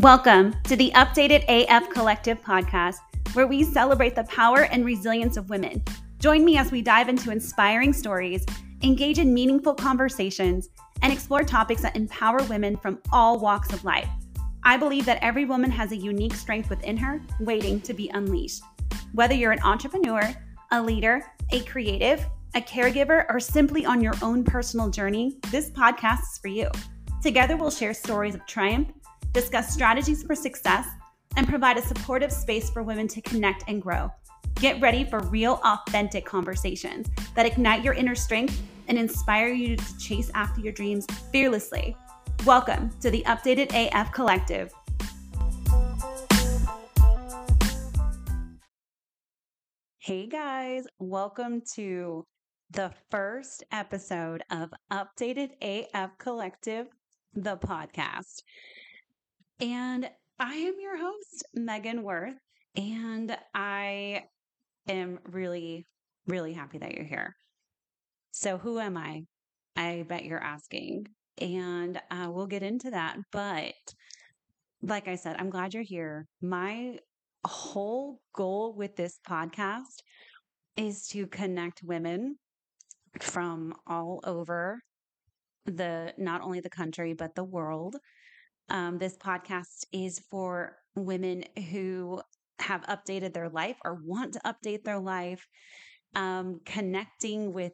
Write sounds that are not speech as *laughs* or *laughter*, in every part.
Welcome to the Updated AF Collective podcast, where we celebrate the power and resilience of women. Join me as we dive into inspiring stories, engage in meaningful conversations, and explore topics that empower women from all walks of life. I believe that every woman has a unique strength within her waiting to be unleashed. Whether you're an entrepreneur, a leader, a creative, a caregiver, or simply on your own personal journey, this podcast is for you. Together, we'll share stories of triumph discuss strategies for success, and provide a supportive space for women to connect and grow. Get ready for real, authentic conversations that ignite your inner strength and inspire you to chase after your dreams fearlessly. Welcome to the Updated AF Collective. Hey guys, welcome to the first episode of Updated AF Collective, the podcast. And I am your host, Megan Worth, and I am really, really happy that you're here. So, who am I? I bet you're asking. And uh, we'll get into that. But like I said, I'm glad you're here. My whole goal with this podcast is to connect women from all over the not only the country but the world um, this podcast is for women who have updated their life or want to update their life, um, connecting with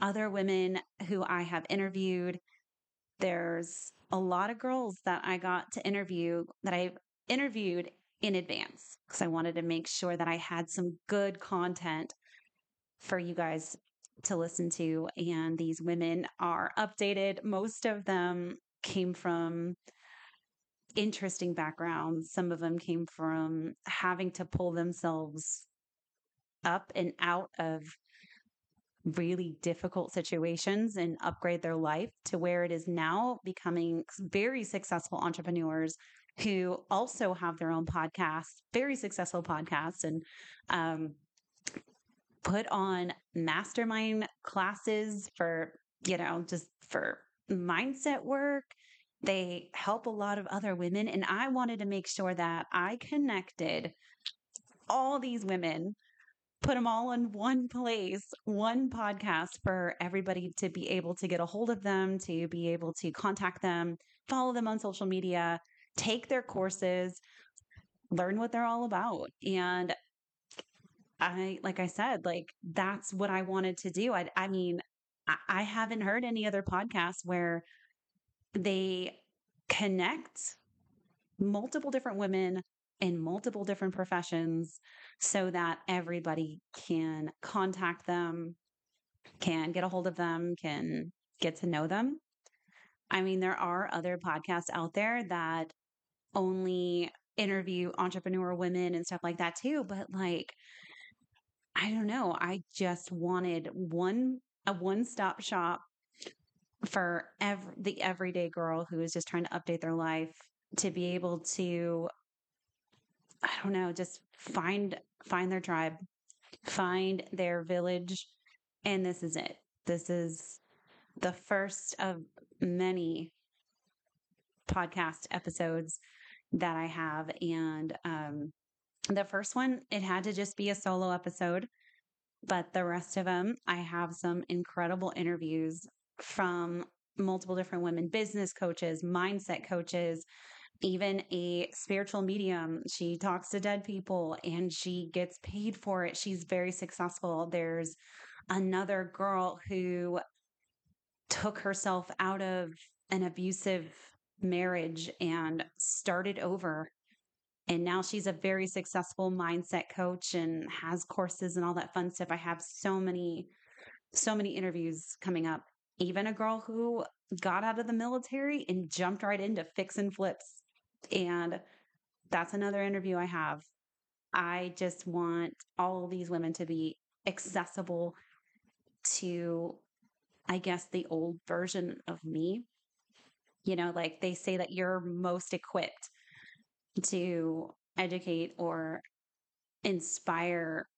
other women who I have interviewed. There's a lot of girls that I got to interview that I've interviewed in advance because I wanted to make sure that I had some good content for you guys to listen to. And these women are updated. Most of them came from interesting backgrounds. Some of them came from having to pull themselves up and out of really difficult situations and upgrade their life to where it is now becoming very successful entrepreneurs who also have their own podcasts, very successful podcasts, and um, put on mastermind classes for, you know, just for mindset work they help a lot of other women. And I wanted to make sure that I connected all these women, put them all in one place, one podcast for everybody to be able to get a hold of them, to be able to contact them, follow them on social media, take their courses, learn what they're all about. And I, like I said, like that's what I wanted to do. I, I mean, I, haven't heard any other podcasts where they connect multiple different women in multiple different professions so that everybody can contact them, can get a hold of them, can get to know them. I mean, there are other podcasts out there that only interview entrepreneur women and stuff like that too, but like I don't know, I just wanted one a one-stop shop for every, the everyday girl who is just trying to update their life to be able to i don't know just find find their tribe find their village and this is it. This is the first of many podcast episodes that i have and um the first one it had to just be a solo episode but the rest of them i have some incredible interviews from multiple different women business coaches, mindset coaches, even a spiritual medium. She talks to dead people and she gets paid for it. She's very successful. There's another girl who took herself out of an abusive marriage and started over. And now she's a very successful mindset coach and has courses and all that fun stuff. I have so many, so many interviews coming up even a girl who got out of the military and jumped right into fix and flips. And that's another interview I have. I just want all these women to be accessible to, I guess, the old version of me. You know, like they say that you're most equipped to educate or inspire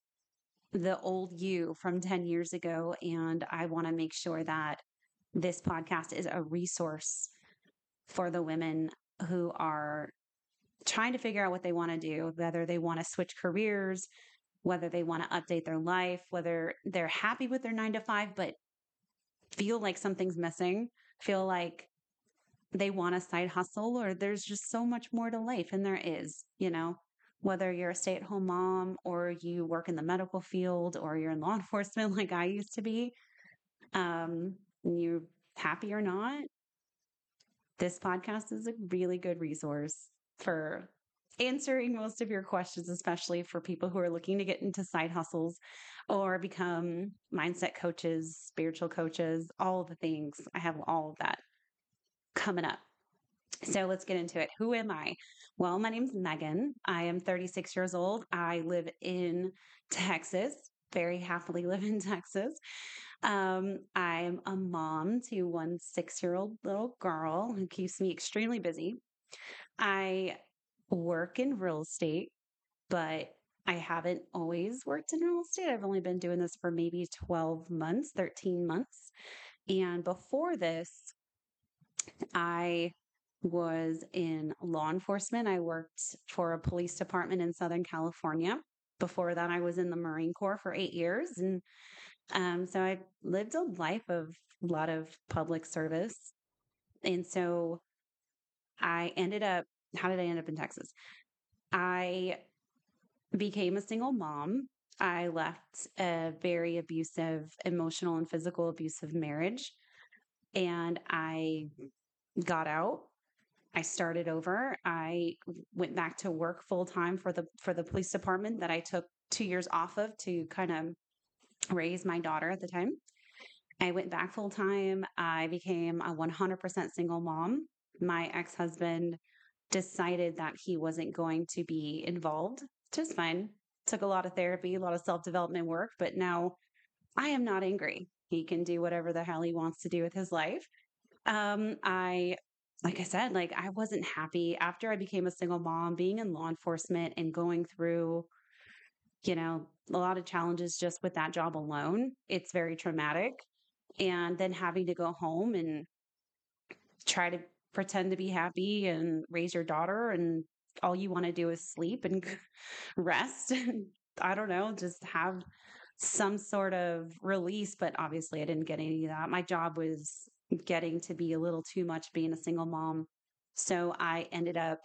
the old you from 10 years ago. And I want to make sure that this podcast is a resource for the women who are trying to figure out what they want to do, whether they want to switch careers, whether they want to update their life, whether they're happy with their nine to five, but feel like something's missing, feel like they want a side hustle, or there's just so much more to life. And there is, you know, whether you're a stay at home mom or you work in the medical field or you're in law *laughs* enforcement like I used to be, um, you're happy or not, this podcast is a really good resource for answering most of your questions, especially for people who are looking to get into side hustles or become mindset coaches, spiritual coaches, all the things. I have all of that coming up. So let's get into it. Who am I? Well, my name's Megan. I am 36 years old. I live in Texas, very happily live in *laughs* Texas. Um, I'm a mom to one six year old little girl who keeps me extremely busy. I work in real estate, but I haven't always worked in real estate. I've only been doing this for maybe 12 months, 13 months. And before this, I was in law enforcement. I worked for a police department in Southern California. Before that, I was in the Marine Corps for eight years. And um, so I lived a life of a lot of public service. And so I ended up how did I end up in Texas? I became a single mom. I left a very abusive, emotional and physical abusive marriage. And I got out. I started over. I went back to work full time for the for the police department that I took 2 years off of to kind of raise my daughter at the time. I went back full time. I became a 100% single mom. My ex-husband decided that he wasn't going to be involved, just fine. Took a lot of therapy, a lot of self development work, but now I am not angry. He can do whatever the hell he wants to do with his life. Um, I, like I said, like I wasn't happy after I became a single mom, being in law enforcement and going through, you know, a lot of challenges just with that job alone. It's very traumatic. And then having to go home and try to pretend to be happy and raise your daughter and all you want to do is sleep and *laughs* rest And I don't know, just have some sort of release. But obviously, I didn't get any of that. My job was getting to be a little too much being a single mom. So I ended up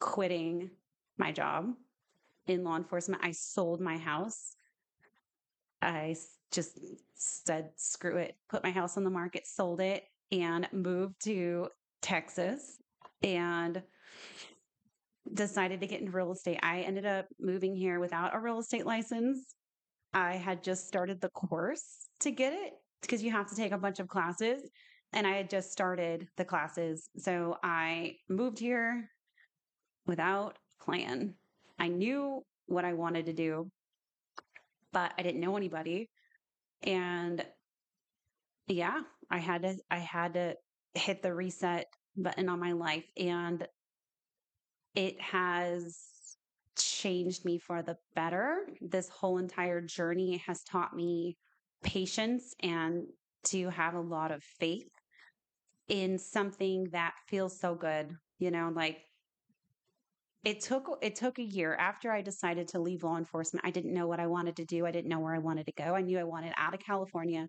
quitting my job in law enforcement. I sold my house. I just said, screw it, put my house on the market, sold it, and moved to Texas and decided to get into real estate. I ended up moving here without a real estate license. I had just started the course to get it because you have to take a bunch of classes. And I had just started the classes. So I moved here without plan. I knew what I wanted to do, but I didn't know anybody. And yeah, I had to I had to hit the reset button on my life and it has changed me for the better. This whole entire journey has taught me patience and to have a lot of faith in something that feels so good. You know, like it took it took a year after I decided to leave law enforcement. I didn't know what I wanted to do. I didn't know where I wanted to go. I knew I wanted out of California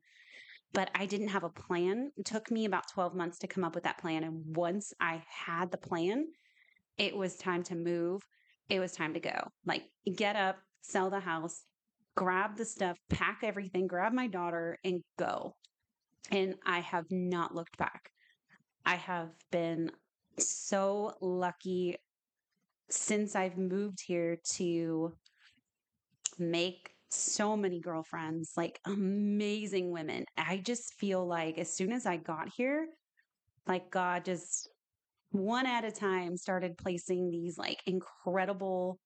but I didn't have a plan. It took me about 12 months to come up with that plan. And once I had the plan, it was time to move. It was time to go. Like, get up, sell the house, grab the stuff, pack everything, grab my daughter, and go. And I have not looked back. I have been so lucky since I've moved here to make so many girlfriends, like amazing women. I just feel like as soon as I got here, like God just one at a time started placing these like incredible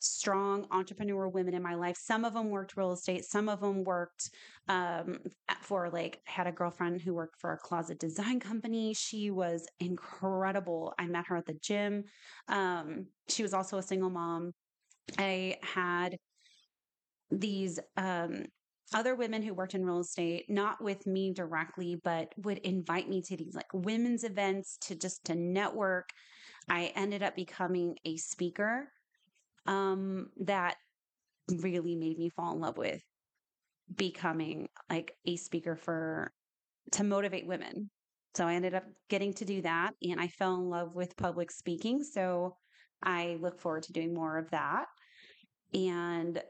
strong entrepreneur women in my life. Some of them worked real estate. Some of them worked um, for like, had a girlfriend who worked for a closet design company. She was incredible. I met her at the gym. Um, she was also a single mom. I had these um, other women who worked in real estate, not with me directly, but would invite me to these like women's events to just to network. I ended up becoming a speaker um, that really made me fall in love with becoming like a speaker for to motivate women. So I ended up getting to do that and I fell in love with public speaking. So I look forward to doing more of that and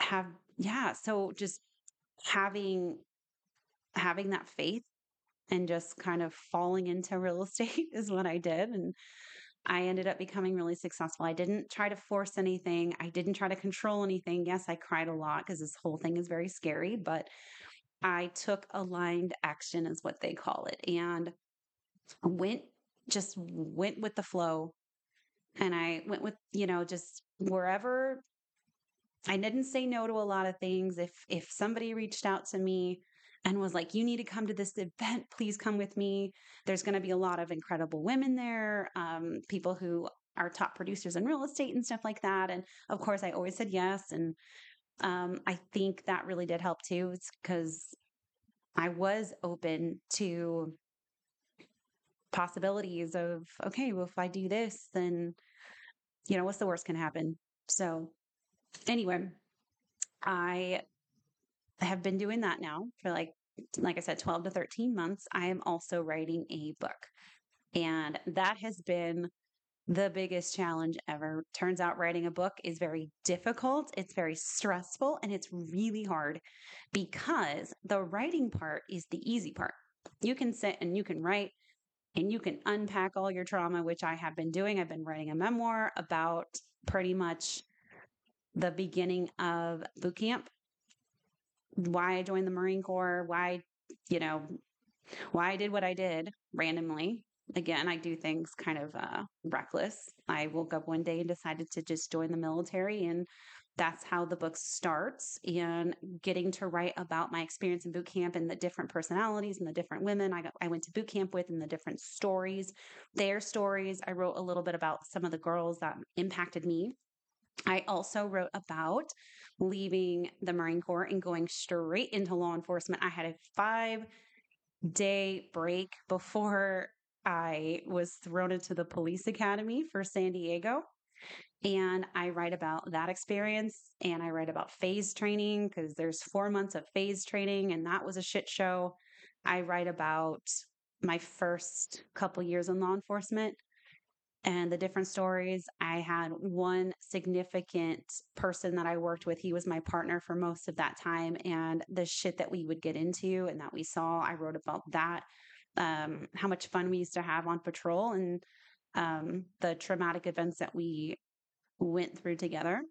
have yeah, so just having having that faith and just kind of falling into real *laughs* estate is what I did and I ended up becoming really successful. I didn't try to force anything. I didn't try to control anything. Yes, I cried a lot because this whole thing is very scary, but I took aligned action, is what they call it, and went just went with the flow. And I went with, you know, just wherever I didn't say no to a lot of things. If if somebody reached out to me and was like, "You need to come to this event. Please come with me." There's going to be a lot of incredible women there, um, people who are top producers in real estate and stuff like that. And of course, I always said yes. And um, I think that really did help too. Because I was open to possibilities of okay, well, if I do this, then you know, what's the worst can happen? So anyway, I have been doing that now for like like I said 12 to 13 months. I am also writing a book. And that has been the biggest challenge ever. Turns out writing a book is very difficult, it's very stressful, and it's really hard because the writing part is the easy part. You can sit and you can write and you can unpack all your trauma, which I have been doing. I've been writing a memoir about pretty much the beginning of boot camp, why I joined the Marine Corps, why, you know, why I did what I did randomly. Again, I do things kind of uh, reckless. I woke up one day and decided to just join the military, and that's how the book starts. And getting to write about my experience in boot camp and the different personalities and the different women I got, I went to boot camp with, and the different stories, their stories. I wrote a little bit about some of the girls that impacted me I also wrote about leaving the Marine Corps and going straight into law enforcement. I had a five day break before I was thrown into the police academy for San Diego. And I write about that experience and I write about phase training because there's four months of phase training and that was a shit show. I write about my first couple years in law enforcement and the different stories. I had one significant person that I worked with. He was my partner for most of that time. And the shit that we would get into and that we saw, I wrote about that. Um, how much fun we used to have on patrol and um, the traumatic events that we went through together.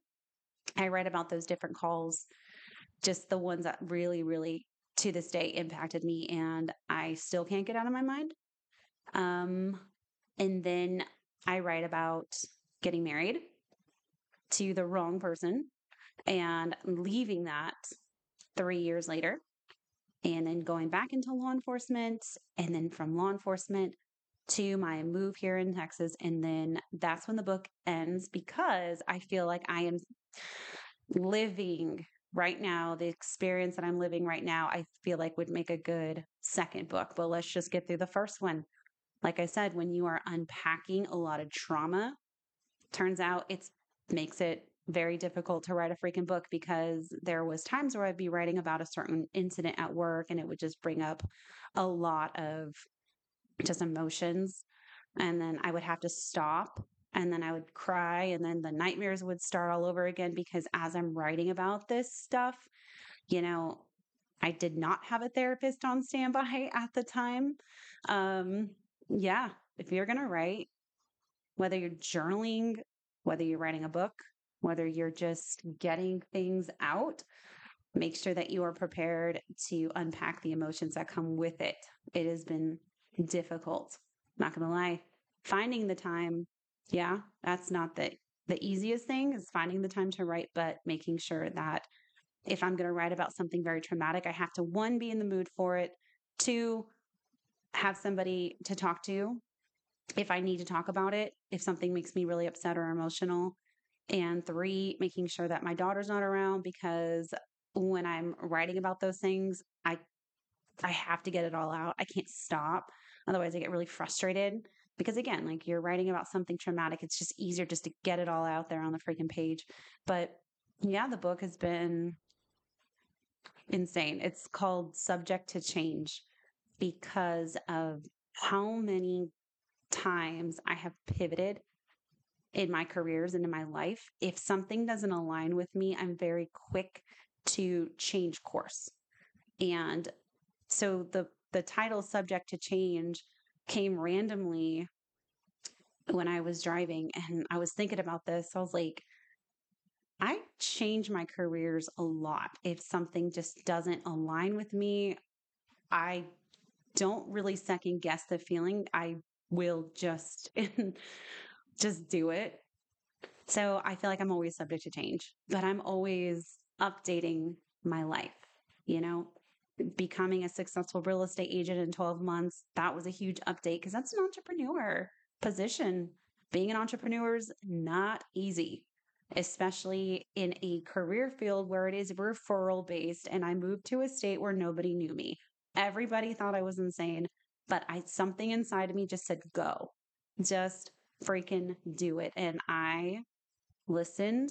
I write about those different calls, just the ones that really, really to this day impacted me and I still can't get out of my mind. Um, and then I write about getting married to the wrong person and leaving that three years later, and then going back into law enforcement, and then from law enforcement to my move here in Texas. And then that's when the book ends because I feel like I am living right now, the experience that I'm living right now, I feel like would make a good second book. But let's just get through the first one like I said, when you are unpacking a lot of trauma, turns out it makes it very difficult to write a freaking book because there was times where I'd be writing about a certain incident at work and it would just bring up a lot of just emotions and then I would have to stop and then I would cry and then the nightmares would start all over again because as I'm writing about this stuff, you know, I did not have a therapist on standby *laughs* at the time. Um, yeah, if you're going to write, whether you're journaling, whether you're writing a book, whether you're just getting things out, make sure that you are prepared to unpack the emotions that come with it. It has been difficult, not going to lie. Finding the time, yeah, that's not the the easiest thing is finding the time to write, but making sure that if I'm going to write about something very traumatic, I have to one be in the mood for it, two have somebody to talk to if I need to talk about it, if something makes me really upset or emotional. And three, making sure that my daughter's not around because when I'm writing about those things, I I have to get it all out. I can't stop. Otherwise I get really frustrated because again, like you're writing about something traumatic, it's just easier just to get it all out there on the freaking page. But yeah, the book has been insane. It's called Subject to Change because of how many times I have pivoted in my careers and in my life. If something doesn't align with me, I'm very quick to change course. And so the the title subject to change came randomly when I was driving and I was thinking about this. I was like, I change my careers a lot. If something just doesn't align with me, I don't really second guess the feeling. I will just *laughs* just do it. So I feel like I'm always subject to change, but I'm always updating my life, you know, becoming a successful real estate agent in 12 months, that was a huge update because that's an entrepreneur position. Being an entrepreneur is not easy, especially in a career field where it is referral based. And I moved to a state where nobody knew me. Everybody thought I was insane, but I something inside of me just said, go. Just freaking do it. And I listened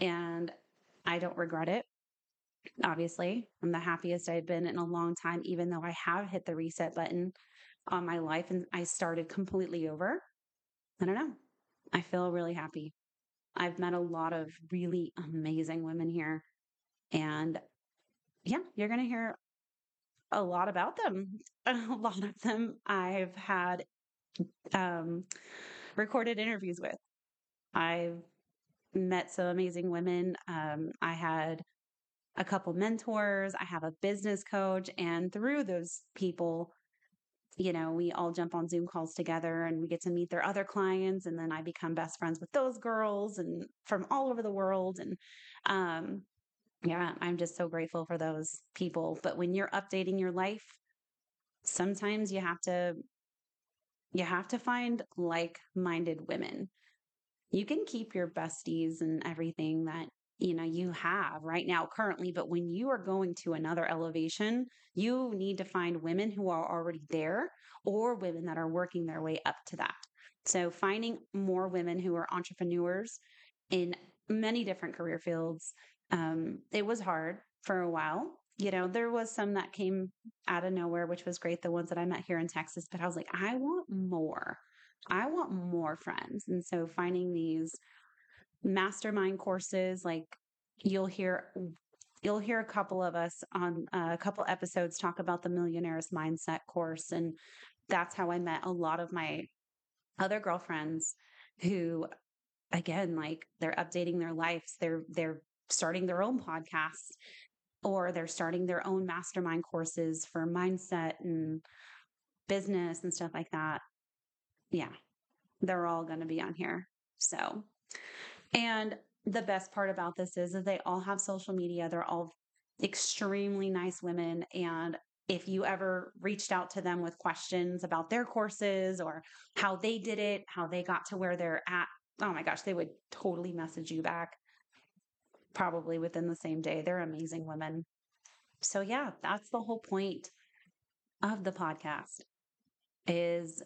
and I don't regret it. Obviously, I'm the happiest I've been in a long time, even though I have hit the reset button on my life and I started completely over. I don't know. I feel really happy. I've met a lot of really amazing women here. And yeah, you're going to hear a lot about them. *laughs* A lot of them I've had um, recorded interviews with. I've met some amazing women. Um, I had a couple mentors, I have a business coach, and through those people, you know, we all jump on Zoom calls together and we get to meet their other clients. And then I become best friends with those girls and from all over the world. And um, yeah, I'm just so grateful for those people. But when you're updating your life, sometimes you have to you have to find like-minded women. You can keep your besties and everything that you know you have right now currently but when you are going to another elevation you need to find women who are already there or women that are working their way up to that so finding more women who are entrepreneurs in many different career fields um, it was hard for a while you know there was some that came out of nowhere which was great the ones that i met here in texas but i was like i want more. I want more friends. And so finding these mastermind courses like you'll hear you'll hear a couple of us on uh, a couple episodes talk about the millionaires mindset course and that's how i met a lot of my other girlfriends who again like they're updating their lives they're they're starting their own podcasts or they're starting their own mastermind courses for mindset and business and stuff like that yeah they're all going to be on here so and the best part about this is that they all have social media. They're all extremely nice women. And if you ever reached out to them with questions about their courses or how they did it, how they got to where they're at, oh my gosh, they would totally message you back probably within the same day. They're amazing women. So yeah, that's the whole point of the podcast is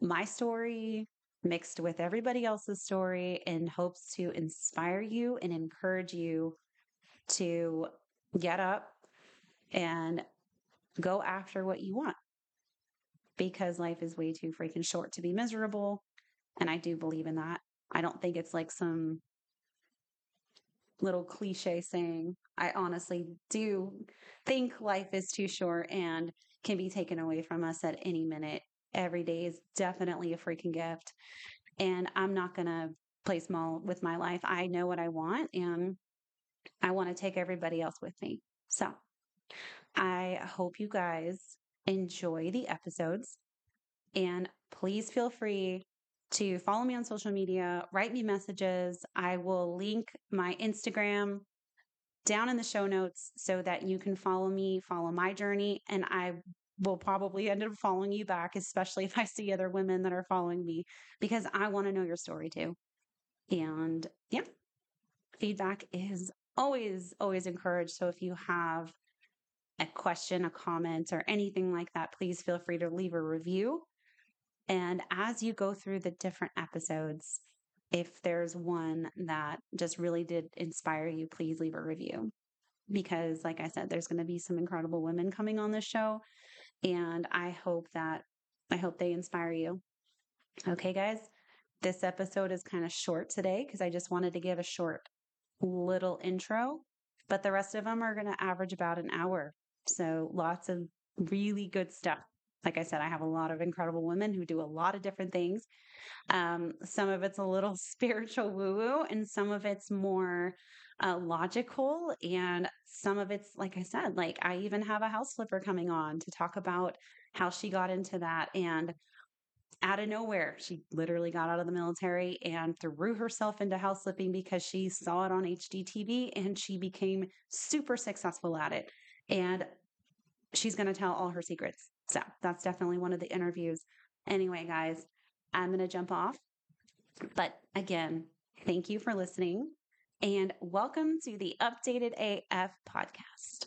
my story, mixed with everybody else's story in hopes to inspire you and encourage you to get up and go after what you want because life is way too freaking short to be miserable. And I do believe in that. I don't think it's like some little cliche saying. I honestly do think life is too short and can be taken away from us at any minute every day is definitely a freaking gift. And I'm not going to play small with my life. I know what I want and I want to take everybody else with me. So I hope you guys enjoy the episodes and please feel free to follow me on social media, write me messages. I will link my Instagram down in the show notes so that you can follow me, follow my journey, and I will probably end up following you back, especially *laughs* if I see other women that are following me, because I want to know your story too. And yeah, feedback is always, always encouraged. So if you have a question, a comment, or anything like that, please feel free to leave a review. And as you go through the different episodes, if there's one that just really did inspire you, please leave a review. Because, like I said, there's going to be some incredible women coming on this show. And I hope that, I hope they inspire you. Okay, guys, this episode is kind of short today because I just wanted to give a short little intro, but the rest of them are going to average about an hour. So lots of really good stuff. Like I said, I have a lot of incredible women who do a lot of different things. Um, some of it's a little *laughs* spiritual woo woo, and some of it's more uh, logical. And some of it's, like I said, like I even have a house flipper coming on to talk about how she got into that and out of nowhere, she literally got out of the military and threw herself into house flipping because she saw it on HGTV and she became super successful at it. And she's going to tell all her secrets. So that's definitely one of the interviews. Anyway, guys, I'm going to jump off. But again, thank you for listening and welcome to the Updated AF podcast.